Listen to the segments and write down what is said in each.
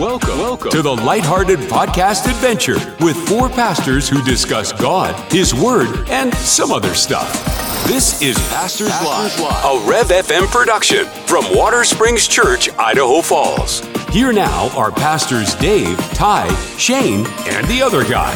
Welcome, welcome to the Lighthearted Podcast Adventure with four pastors who discuss God, His Word, and some other stuff. This is Pastors, Live, a Rev FM production from Watersprings Church, Idaho Falls. Here now are pastors Dave, Ty, Shane, and the other guy.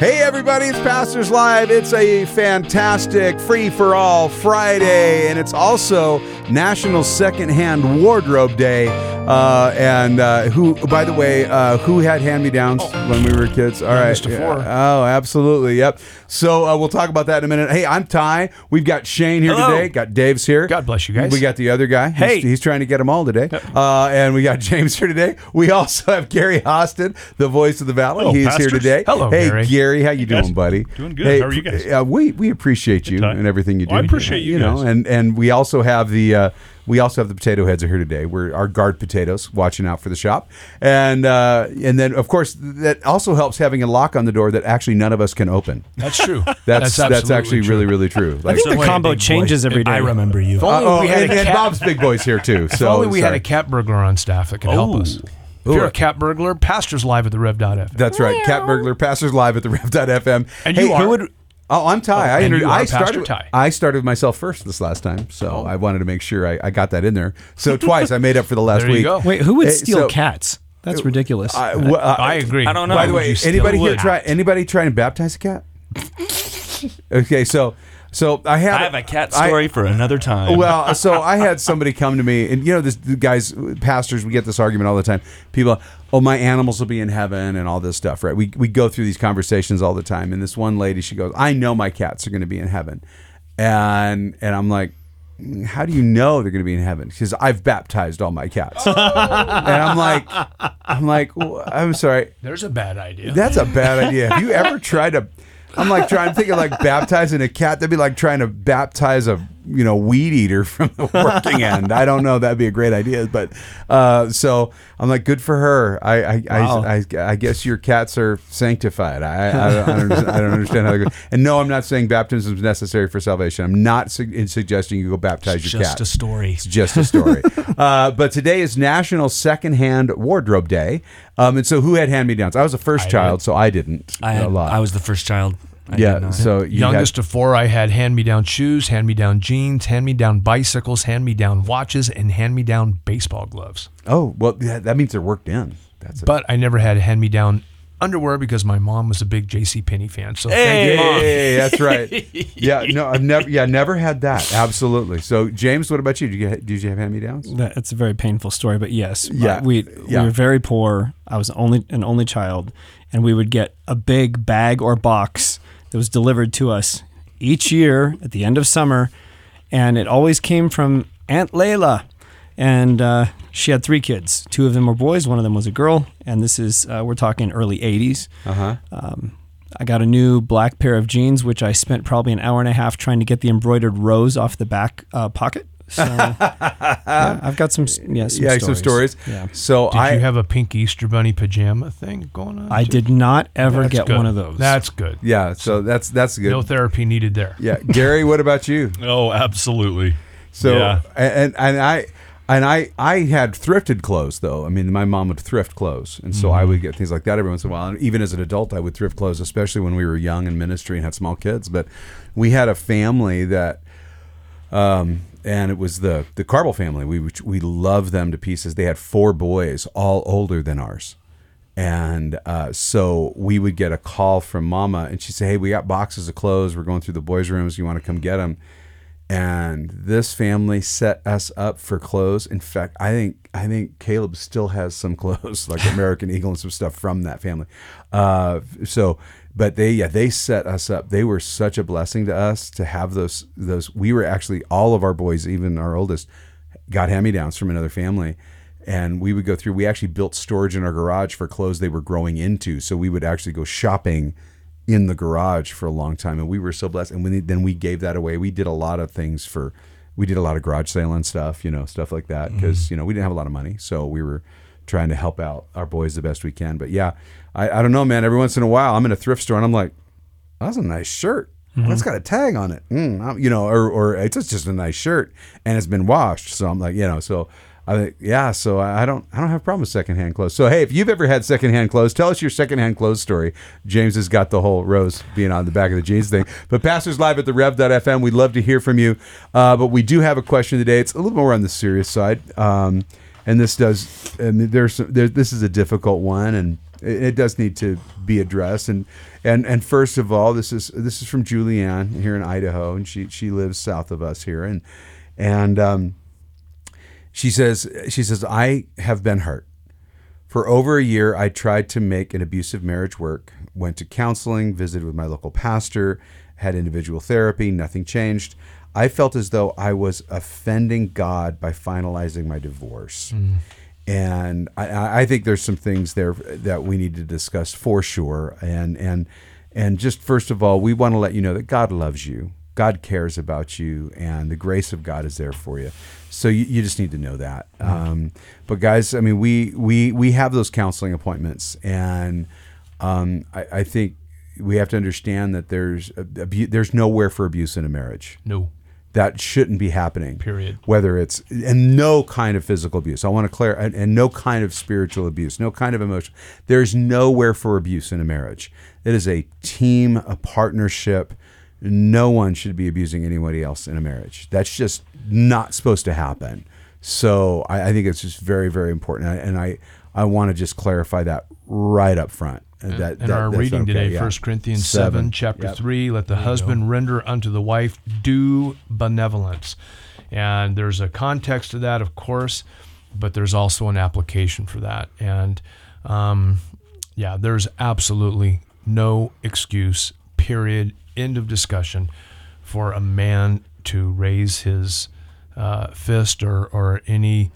Hey, everybody, it's Pastors Live. It's a fantastic free for all Friday, and it's also National Secondhand Wardrobe Day. Uh, and uh, who, by the way, uh, who had hand me downs when we were kids? All right. Yeah. Oh, absolutely. Yep. So uh, we'll talk about that in a minute. Hey, I'm Ty. We've got Shane here Hello. today. Got Dave's here. God bless you guys. We got the other guy. He's- Hey. He's, trying to get them all today. Uh, and we got James here today. We also have Gary Hostin, the voice of the Valley. Hello, He's here today. Hello, hey, Gary. Gary, how you guys. doing, buddy? Doing good. Hey, How are you guys? Uh, we we appreciate you and everything you do. Well, I appreciate you know, guys. and and we also have the. Uh, we also have the potato heads are here today. We're our guard potatoes watching out for the shop, and uh, and then of course that also helps having a lock on the door that actually none of us can open. That's true. That's that's, absolutely actually true. really really true. Like, I think So the combo big boy. changes every day. I remember you. If Uh-oh, we had and, a and. Bob's big boys here too. So if only we had a cat burglar on staff that could help us. If you're a cat burglar, pastors live at the Rev.f. That's right. Cat Burglar, Pastors Live at the Rev.fm. And you are- who would? Oh, I'm Ty. I, inter- I started. Ty. I started myself first this last time, so Oh. I wanted to make sure I, I got that in there. So twice I made up for the last There you week. go. Wait, who would Hey, steal so- cats? That's ridiculous. I, wh- uh, I agree. I don't know. By the way, anybody here try? Anybody trying to baptize a cat? okay, so so I had I have a cat story for another time. Well, so I had somebody come to me, and you know, this the guys, pastors, we get this argument all the time. People, oh, my animals will be in heaven, and all this stuff, right? We we go through these conversations all the time. And this one lady, she goes, "I know my cats are going to be in heaven," and and I'm like. How do you know they're going to be in heaven? Because I've baptized all my cats, and I'm like, I'm like, well, I'm sorry, There's a bad idea. that's a bad idea. Have you ever tried to? I'm like trying. I'm thinking like baptizing a cat. That'd be like trying to baptize a you know weed eater from the working end. I don't know. That'd be a great idea. But uh, so I'm like, good for her. I I, Wow. I, I, I guess your cats are sanctified. I I, don't, I, don't, understand- I don't understand how they go. And no, I'm not saying baptism is necessary for salvation. I'm not su- suggesting you go baptize your just cat. Just a story. It's just a story. uh, but today is National Secondhand Wardrobe Day. Um, and so who had hand me downs? I was the first child, so I didn't. I had, a lot. I was the first child. I yeah. So you Youngest had, of four, I had hand-me-down shoes, hand-me-down jeans, hand-me-down bicycles, hand-me-down watches, and hand-me-down baseball gloves. oh well, yeah, that means they're worked in. That's it. But I never had hand-me-down underwear because my mom was a big J.C. Penney fan. So thank you, mom. Hey, that's right. Yeah, no, I've never, yeah, never had that. Absolutely. So, James, what about you? Did you, get, did you have hand me downs? That- That's a very painful story, but yes, Yeah, we yeah. we were very poor. I was only an only child, and we would get a big bag or box that was delivered to us each year at the end of summer, and it always came from Aunt Layla, and uh, she had three kids. Two of them were boys, one of them was a girl, and this is uh, we're talking early '80s. Uh huh. Um, I got a new black pair of jeans, which I spent probably an hour and a half trying to get the embroidered rose off the back uh, pocket. So yeah, I've got some, yeah, some Yeah, stories. some stories. Yeah. So Did I you have a pink Easter bunny pajama thing going on? I too? did not ever That's get good. one of those. That's good. yeah. So that's that's good. No therapy needed there. yeah, Gary, what about you? oh, absolutely. So Yeah. and and I and I I had thrifted clothes though. I mean, my mom would thrift clothes, and so I would get things like that every once in a while. And even as an adult, I would thrift clothes, especially when we were young in ministry and had small kids. But we had a family that. Um, and it was the the Carble family. We we loved them to pieces. They had four boys, all older than ours, and uh, so we would get a call from Mama, and she'd say, "Hey, we got boxes of clothes. We're going through the boys' rooms. You want to come get them?" and this family set us up for clothes. In fact, I think I think Caleb still has some clothes like American Eagle and some stuff from that family. Uh, so, but they yeah they set us up. They were such a blessing to us to have those those. We were actually all of our boys, even our oldest, got hand me downs from another family. And we would go through. We actually built storage in our garage for clothes they were growing into. So we would actually go shopping in the garage for a long time, and we were so blessed. And when, then we gave that away. We did a lot of things for, we did a lot of garage sale and stuff, you know, stuff like that, mm-hmm. because you know we didn't have a lot of money, so we were trying to help out our boys the best we can. But yeah, I, I don't know, man. Every once in a while, I'm in a thrift store and I'm like, that's a nice shirt. Well, it's got a tag on it, mm, you know, or, or it's just- a nice shirt and it's been washed. So I'm like, you know, so I think, yeah, so I I don't, I don't have a problem with secondhand clothes. So hey, if you've ever had secondhand clothes, tell us your secondhand clothes story. James has got the whole rose being on the back of the jeans thing. But pastors live at the Rev.fm, we'd love to hear from you. Uh, but we do have a question today. It's a little more on the serious side, um, and this does, and there's, there, this is a difficult one, and it, it does need to be addressed. And and and first of all, this is this is from Julianne here in Idaho, and she she lives south of us here, and and um, she says she says I have been hurt. For over a year, I tried to make an abusive marriage work. Went to counseling, visited with my local pastor, had individual therapy. Nothing changed. I felt as though I was offending God by finalizing my divorce. And I, I think there's some things there that we need to discuss for sure. And and and just first of all, we want to let you know that God loves you. God cares about you, and the grace of God is there for you. So you, you just need to know that. Um, but guys, I mean, we we we have those counseling appointments, and um, I, I think we have to understand that there's abu- there's nowhere for abuse in a marriage No. That shouldn't be happening. Period. Whether it's and no kind of physical abuse. I want to clear and, and no kind of spiritual abuse, no kind of emotion. There's nowhere for abuse in a marriage. It is a team, a partnership. No one should be abusing anybody else in a marriage. That's just not supposed to happen. So I, I think it's just very, very important, and I, I want to just clarify that right up front. That, In that- our reading okay, today, yeah. 1 Corinthians 7, Seven. chapter Yep. 3, let the husband render unto the wife due benevolence. And there's a context to that, of course, but there's also an application for that. And um, yeah, there's absolutely no excuse, period, end of discussion, for a man to raise his uh, fist or, or any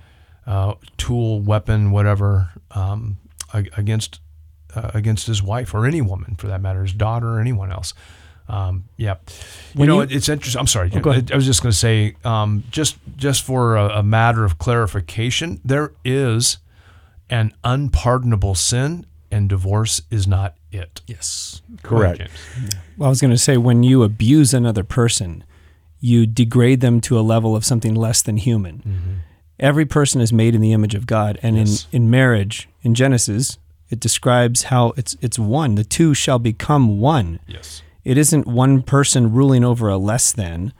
uh, tool, weapon, whatever, um, against uh, against his wife or any woman for that matter, his daughter or anyone else. Um, yeah, you When know you- it's interesting. I'm sorry. go ahead. I was just going to say, um, just just for a, a matter of clarification, there is an unpardonable sin, and divorce is not it. Yes. Go ahead, Correct. James. Well, I was going to say when you abuse another person, you degrade them to a level of something less than human. Every person is made in the image of God, and Yes. in in marriage, in Genesis, it describes how it's it's one. The two shall become one. Yes. It isn't one person ruling over a less than.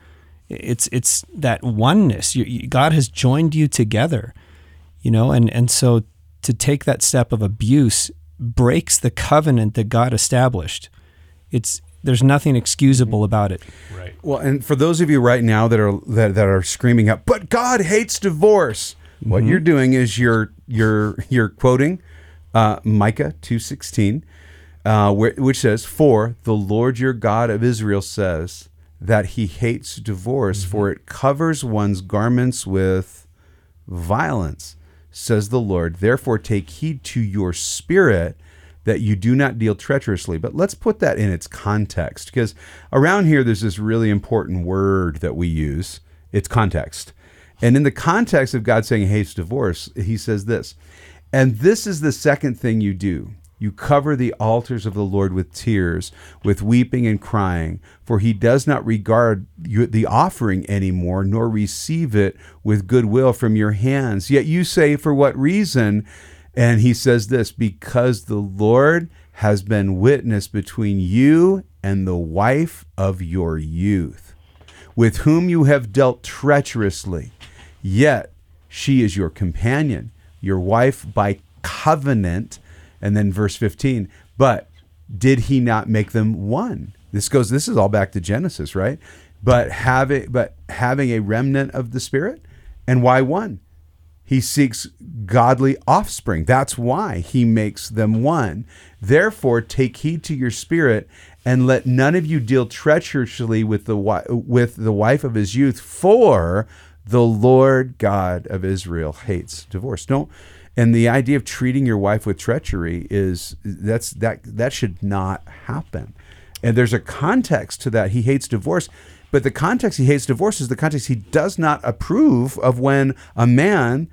It's it's that oneness. You, you, God has joined you together, you know, and and so to take that step of abuse breaks the covenant that God established. It's there's nothing excusable about it. Right. Well, and for those of you right now that are that, that are screaming up, but God hates divorce. What mm-hmm. you're doing is you're you're you're quoting uh, Micah two sixteen, uh, where, which says, "For the Lord your God of Israel says that He hates divorce, for it covers one's garments with violence." Says the Lord. Therefore, take heed to your spirit that you do not deal treacherously. But let's put that in its context because around here there's this really important word that we use. It's context. And in the context of God saying he hates divorce, he says this. And this is the second thing you do. You cover the altars of the Lord with tears, with weeping and crying, for he does not regard the offering anymore, nor receive it with goodwill from your hands. Yet you say, For what reason? And he says this because the Lord has been witness between you and the wife of your youth, with whom you have dealt treacherously. Yet she is your companion, your wife by covenant. And then verse 15, but did he not make them one? This goes, this is all back to Genesis, right? But having, but having a remnant of the Spirit. And why one? He seeks godly offspring. That's why he makes them one. Therefore, take heed to your spirit, and let none of you deal treacherously with the with the wife of his youth. For the Lord God of Israel hates divorce. Don't. And the idea of treating your wife with treachery is that's that that should not happen. And there's a context to that. He hates divorce. But the context he hates divorce is the context he does not approve of when a man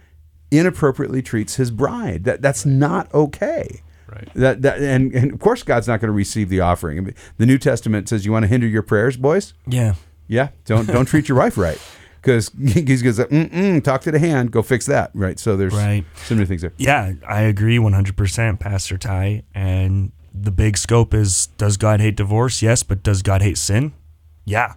inappropriately treats his bride. That that's not okay. Right. That that and, and of course God's not going to receive the offering. I mean, the New Testament says you want to hinder your prayers, boys? Yeah. Yeah, don't don't treat your wife right. because he goes, mm talk to the hand, go fix that, right? So there's Right. so many things there. Yeah, I agree 100%, Pastor Ty. And the big scope is does God hate divorce? Yes, but does God hate sin? Yeah.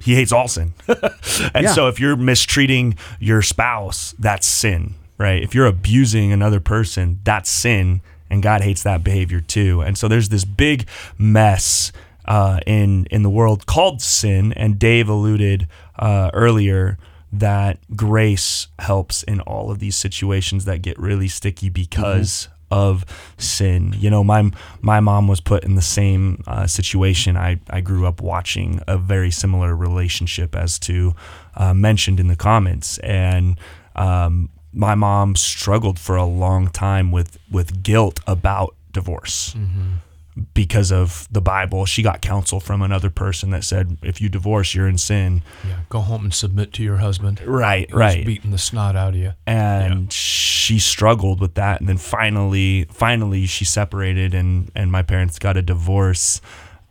He hates all sin. and Yeah. so if you're mistreating your spouse, that's sin, right? If you're abusing another person, that's sin. And God hates that behavior too. And so there's this big mess uh, in in the world called sin. And Dave alluded uh, earlier that grace helps in all of these situations that get really sticky because of sin. You know, my my mom was put in the same uh, situation. I I grew up watching a very similar relationship as to uh, mentioned in the comments, and um, my mom struggled for a long time with with guilt about divorce because of the Bible. She got counsel from another person that said, if you divorce, you're in sin. Yeah, go home and submit to your husband. Right, Who's right. Beating the snot out of you. and she struggled with that and then finally finally she separated and and my parents got a divorce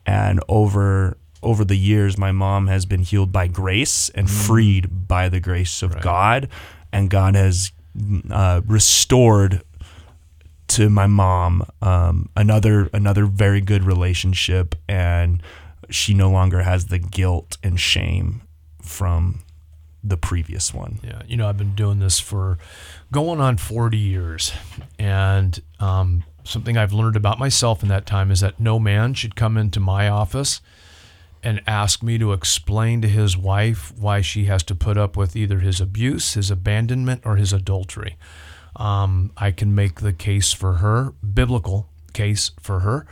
and over over the years my mom has been healed by grace and freed by the grace of God and God has uh, restored to my mom um, another another very good relationship and she no longer has the guilt and shame from the previous one Yeah, you know, I've been doing this for going on 40 years. And um, something I've learned about myself in that time is that no man should come into my office and ask me to explain to his wife why she has to put up with either his abuse, his abandonment, or his adultery. Um, I can make the case for her, biblical case for her,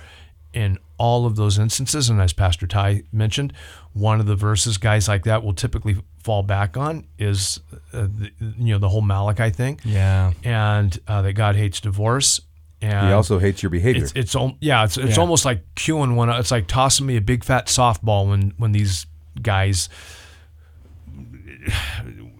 in all of those instances. And as Pastor Ty mentioned, one of the verses guys like that will typically fall back on is, uh, the, you know, the whole Malachi thing, yeah and uh, that God hates divorce. And He also hates your behavior. it's it's yeah, it's it's Yeah. almost like cueing one. It's like tossing me a big fat softball when when these guys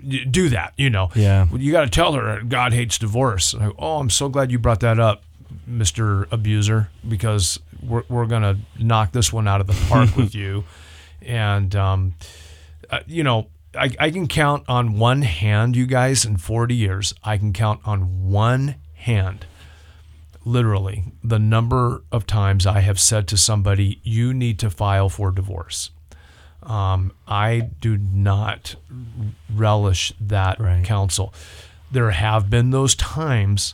do that. You know, Yeah. You got to tell her God hates divorce. Like, oh, I'm so glad you brought that up, Mister Abuser, because we're we're gonna knock this one out of the park with you. And um, uh, you know, I, I can count on one hand, you guys, in 40 years. I can count on one hand literally the number of times I have said to somebody, "You need to file for divorce." Um, I do not relish that Right. counsel. There have been those times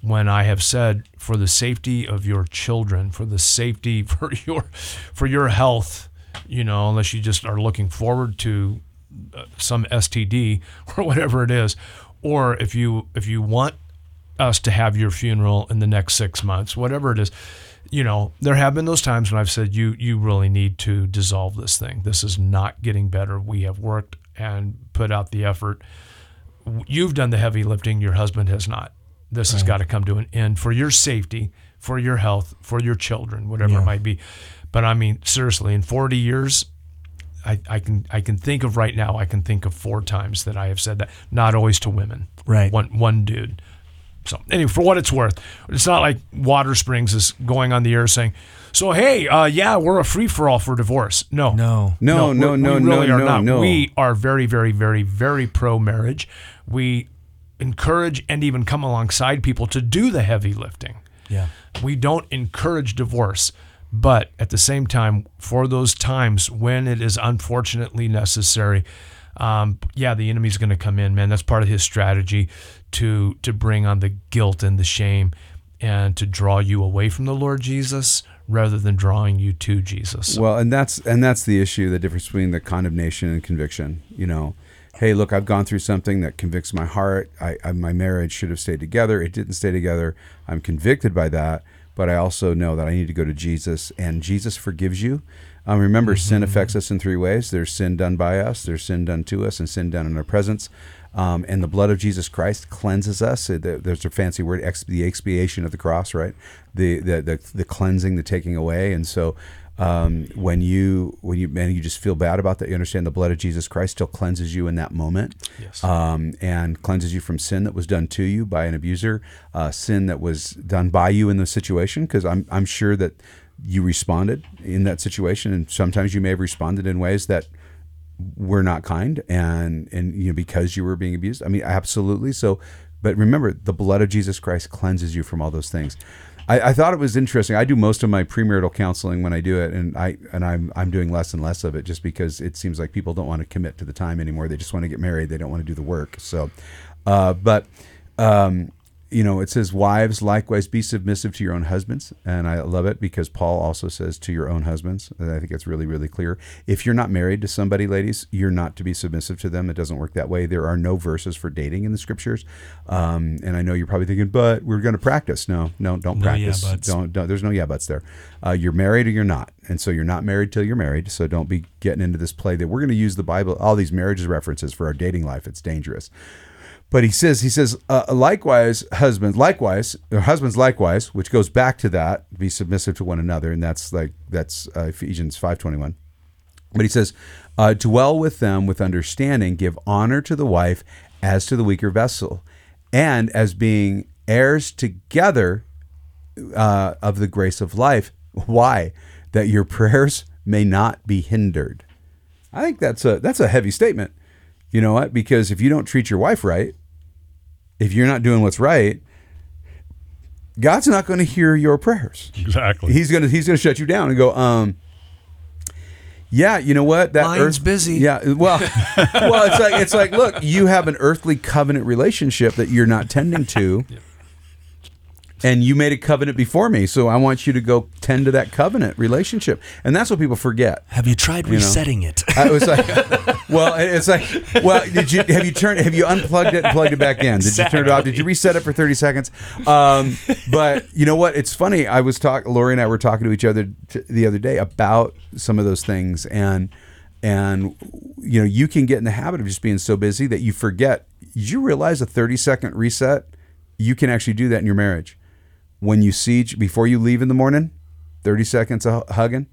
when I have said, "For the safety of your children, for the safety for your for your health, you know, unless you just are looking forward to uh, some STD or whatever it is, or if you if you want us to have your funeral in the next six months, whatever it is. You know, there have been those times when I've said, you you really need to dissolve this thing. This is not getting better. We have worked and put out the effort. You've done the heavy lifting. Your husband has not. This has got to come to an end for your safety, for your health, for your children, whatever it might be. But I mean, seriously, in 40 years, I, I can I can think of right now. I can think of four times that I have said that. Not always to women. Right. One one dude. So anyway, for what it's worth, it's not like Watersprings is going on the air saying, "So hey, uh, yeah, we're a free for all for divorce." No, no no, no, we're- no, we no, really are no, not. no. We are very, very, very, very pro marriage. We encourage and even come alongside people to do the heavy lifting. yeah We don't encourage divorce, but at the same time, for those times when it is unfortunately necessary, um, yeah, the enemy's going to come in, man. That's part of his strategy to to bring on the guilt and the shame, and to draw you away from the Lord Jesus rather than drawing you to Jesus. Well, and that's and that's the issue, the difference between the condemnation and conviction. You know, hey, look, I've gone through something that convicts my heart. I, I my marriage should have stayed together. It didn't stay together. I'm convicted by that, but I also know that I need to go to Jesus, and Jesus forgives you. Um, remember, sin affects us in three ways. There's sin done by us, there's sin done to us, and sin done in our presence. Um, and the blood of Jesus Christ cleanses us. There's a fancy word, the expiation of the cross, right? The, the the the cleansing, the taking away. And so, um, when you when you man, you just feel bad about that. You understand the blood of Jesus Christ still cleanses you in that moment, Yes. um, and cleanses you from sin that was done to you by an abuser, uh, sin that was done by you in the situation. Because I'm I'm sure that you responded in that situation, and sometimes you may have responded in ways that were not kind and and you know because you were being abused i mean absolutely so but remember the blood of jesus christ cleanses you from all those things I, I thought it was interesting. I do most of my premarital counseling when I do it, and I and I'm I'm doing less and less of it just because it seems like people don't want to commit to the time anymore. They just want to get married. They don't want to do the work. So, uh, but um, you know, it says, Wives, likewise be submissive to your own husbands. And I love it because Paul also says to your own husbands. And I think it's really, really clear. If you're not married to somebody, ladies, you're not to be submissive to them. It doesn't work that way. There are no verses for dating in the scriptures. Um, and I know you're probably thinking, but we're going to practice. No, no, don't No practice. buts. don't, don't, there's no yeah buts there. Uh, you're married or you're not. And so you're not married till you're married. So don't be getting into this play that we're going to use the Bible, all these marriages references for our dating life. It's dangerous. But he says, he says, uh, likewise, husbands, likewise, or husbands, likewise, which goes back to that, be submissive to one another, and that's like that's uh, Ephesians five twenty one. But he says, uh, dwell with them with understanding, give honor to the wife as to the weaker vessel, and as being heirs together uh, of the grace of life. Why? That your prayers may not be hindered. I think that's a that's a heavy statement. You know what? Because if you don't treat your wife right, if you're not doing what's right, God's not going to hear your prayers. Exactly. He's gonna he's gonna shut you down and go, um, yeah, you know what? That Mine's busy. Yeah, well, well, it's like it's like, look, you have an earthly covenant relationship that you're not tending to, and you made a covenant before me, so I want you to go tend to that covenant relationship, and that's what people forget. Have you tried know. resetting it? I was like, well, it's like, well, did you have you turned have you unplugged it and plugged it back in? Did you turn it off? Did you reset it for thirty seconds? Um, but you know what? It's funny. I was talking. Lori and I were talking to each other t- the other day about some of those things, and and you know, you can get in the habit of just being so busy that you forget. Did you realize a thirty second reset? You can actually do that in your marriage. When you see each, before you leave in the morning, thirty seconds of hugging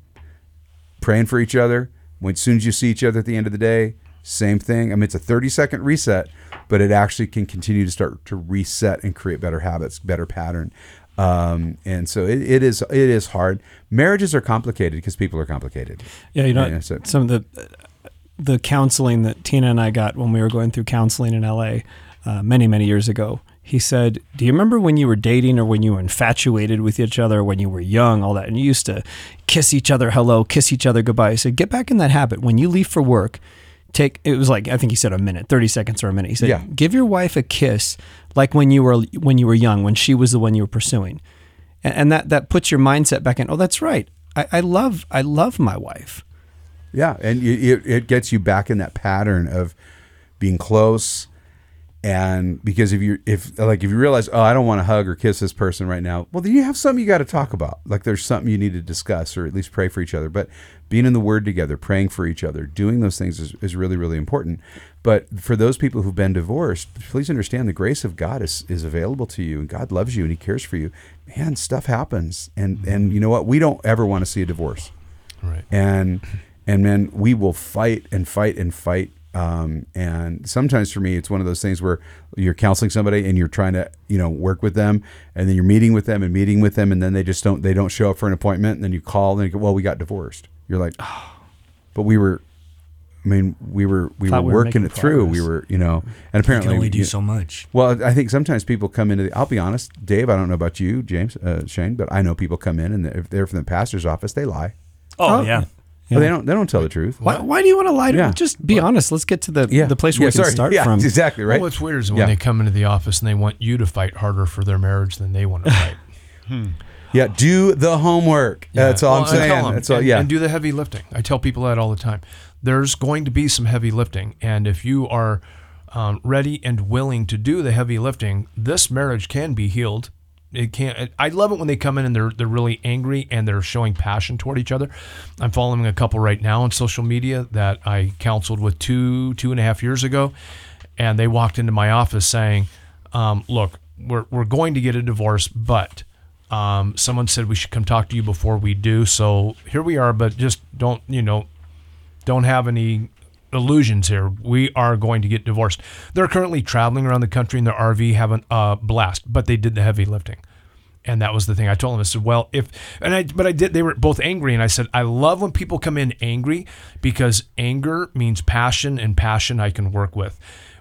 praying for each other. When as soon as you see each other at the end of the day, same thing. I mean, it's a 30 second reset, but it actually can continue to start to reset and create better habits, better pattern. Um, and so it, it is it is hard. Marriages are complicated because people are complicated. Yeah, you know, so- some of the the counseling that Tina and I got when we were going through counseling in LA uh, many many years ago. He said, "Do you remember when you were dating or when you were infatuated with each other, when you were young, all that, and you used to kiss each other hello, kiss each other goodbye?" He said, "Get back in that habit. When you leave for work, take it was like I think he said a minute, thirty seconds or a minute. He said, Yeah. give your wife a kiss like when you were when you were young, when she was the one you were pursuing." and, and that that puts your mindset back in. Oh, that's right. I, I love I love my wife. Yeah, and it, it gets you back in that pattern of being close, and because if you if like if you realize oh I don't want to hug or kiss this person right now, well then you have something you got to talk about. Like there's something you need to discuss or at least pray for each other. But being in the Word together, praying for each other, doing those things is, is really really important. But for those people who've been divorced, please understand the grace of God is is available to you, and God loves you and He cares for you. Man, stuff happens, and mm-hmm. and you know what? We don't ever want to see a divorce Right. and and man we will fight and fight and fight um, and sometimes for me it's one of those things where you're counseling somebody and you're trying to you know work with them and then you're meeting with them and meeting with them and then they just don't they don't show up for an appointment and then you call and you go well we got divorced you're like oh. but we were I mean we were we were Thought we were working it through we progress. were you know and You can apparently only do you- so much. well, I think sometimes people come into the. I'll be honest, Dave. I don't know about you, James, uh, Shane, but I know people come in and if they're from the pastor's office, they lie. Oh, Oh, yeah. Well, they don't. They don't tell the truth. Why, why do you want to lie to Yeah. Just be honest. Let's get to the Yeah, the place where yeah, we can sorry. start yeah, from. Exactly right. Well, what's weird is when Yeah. they come into the office and they want you to fight harder for their marriage than they want to fight. Yeah, do the homework. That's all Well, I'm I tell saying. them, That's all. and, Yeah, and do the heavy lifting. I tell people that all the time. There's going to be some heavy lifting, and if you are um, ready and willing to do the heavy lifting, this marriage can be healed. It can't. I love it when they come in and they're they're really angry and they're showing passion toward each other. I'm following a couple right now on social media that I counseled with two two and a half years ago, and they walked into my office saying, um, "Look, we're we're going to get a divorce, but." Um, someone said we should come talk to you before we do. So here we are, but just don't, you know, don't have any illusions here. We are going to get divorced. They're currently traveling around the country in their RV having a blast, but they did the heavy lifting. And that was the thing I told them. I said, "Well, if and I, but I did. They were both angry, and I said, I love when people come in angry because anger means passion, and passion I can work with.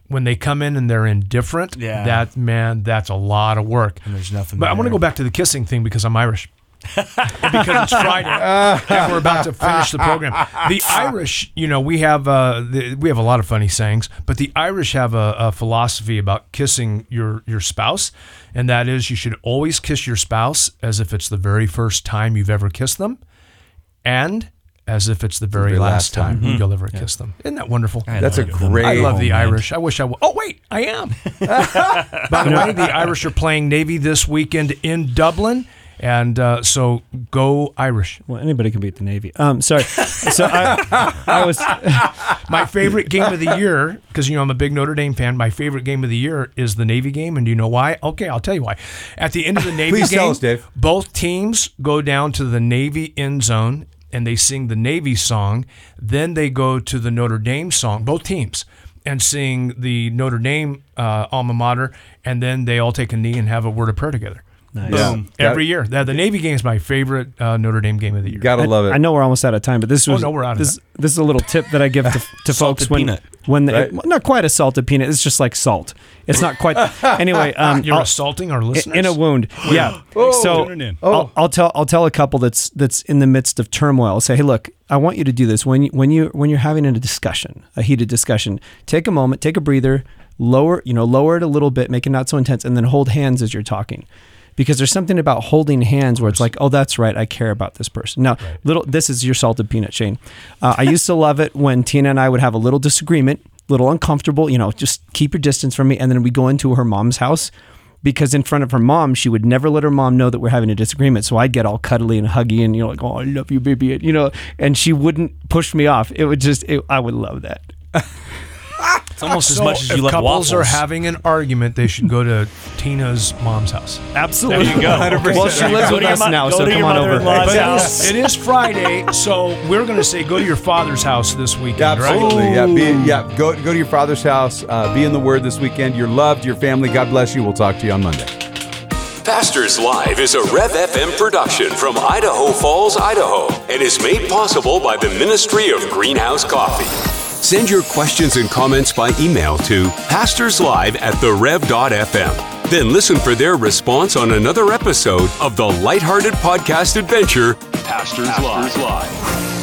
When they come in and they're indifferent, Yeah. that man, that's a lot of work. And there's nothing But I want to go back to the kissing thing because I'm Irish. And because it's Friday and we're about to finish the program. The Irish, you know, we have uh, the, we have a lot of funny sayings, but the Irish have a, a philosophy about kissing your your spouse, and that is you should always kiss your spouse as if it's the very first time you've ever kissed them, and as if it's the very, very last, last time, time. you'll ever kiss them. Isn't that wonderful? That's a great. I love the. Irish. I wish I would. Oh wait, I am. By the way, the Irish are playing Navy this weekend in Dublin, and uh, so go Irish. Well, anybody can beat the Navy. Um, sorry. So I, I was. My favorite game of the year, because you know I'm a big Notre Dame fan. My favorite game of the year is the Navy game, and do you know why? Okay, I'll tell you why. At the end of the Navy Please game, tell us, Dave. both teams go down to the Navy end zone and they sing the Navy song. Then they go to the Notre Dame song. Both teams. And sing the Notre Dame uh, alma mater, and then they all take a knee and have a word of prayer together. Nice. Yeah. Every year. The, the Navy game is my favorite uh, Notre Dame game of the year. Gotta love it. I know we're almost out of time, but this was Oh, no, we're out of this, this is a little tip that I give to, to folks when peanut. when they, Right. well, not quite a salted peanut. It's just like salt. It's not quite. anyway, um, You're I'll- assaulting our listeners. in a wound. Yeah. Oh. so Tuning in. I'll, I'll tell I'll tell a couple that's that's in the midst of turmoil. I'll say, hey, look, I want you to do this when you, when you when you're having a discussion, a heated discussion. Take a moment, take a breather, lower you know lower it a little bit, make it not so intense, and then hold hands as you're talking. Because there's something about holding hands where it's like, oh, that's right, I care about this person. Now, little, this is your salted peanut, Shane. Uh, I used to love it when Tina and I would have a little disagreement, little uncomfortable. You know, just keep your distance from me, and then we go into her mom's house because in front of her mom, she would never let her mom know that we're having a disagreement. So I'd get all cuddly and huggy and you know, like, oh, I love you, baby, and, you know, and she wouldn't push me off. It would just, it, I would love that. It's almost as much as you love couples waffles. are having an argument, they should go to Tina's mom's house. Absolutely. There you go. 100%. Well, she lives with us mo- now, so come on over. But it house. is, it is Friday, so we're going to say go to your father's house this weekend, Yeah, right? absolutely. Yeah, be, yeah. Go go to your father's house. Uh, be in the Word this weekend. You're loved. Your family. God bless you. We'll talk to you on Monday. Pastors Live is a Rev FM production from Idaho Falls, Idaho, and is made possible by the Ministry of Greenhouse Coffee. Send your questions and comments by email to pastorslive at therev.fm. Then listen for their response on another episode of the lighthearted podcast adventure, Pastors, Live.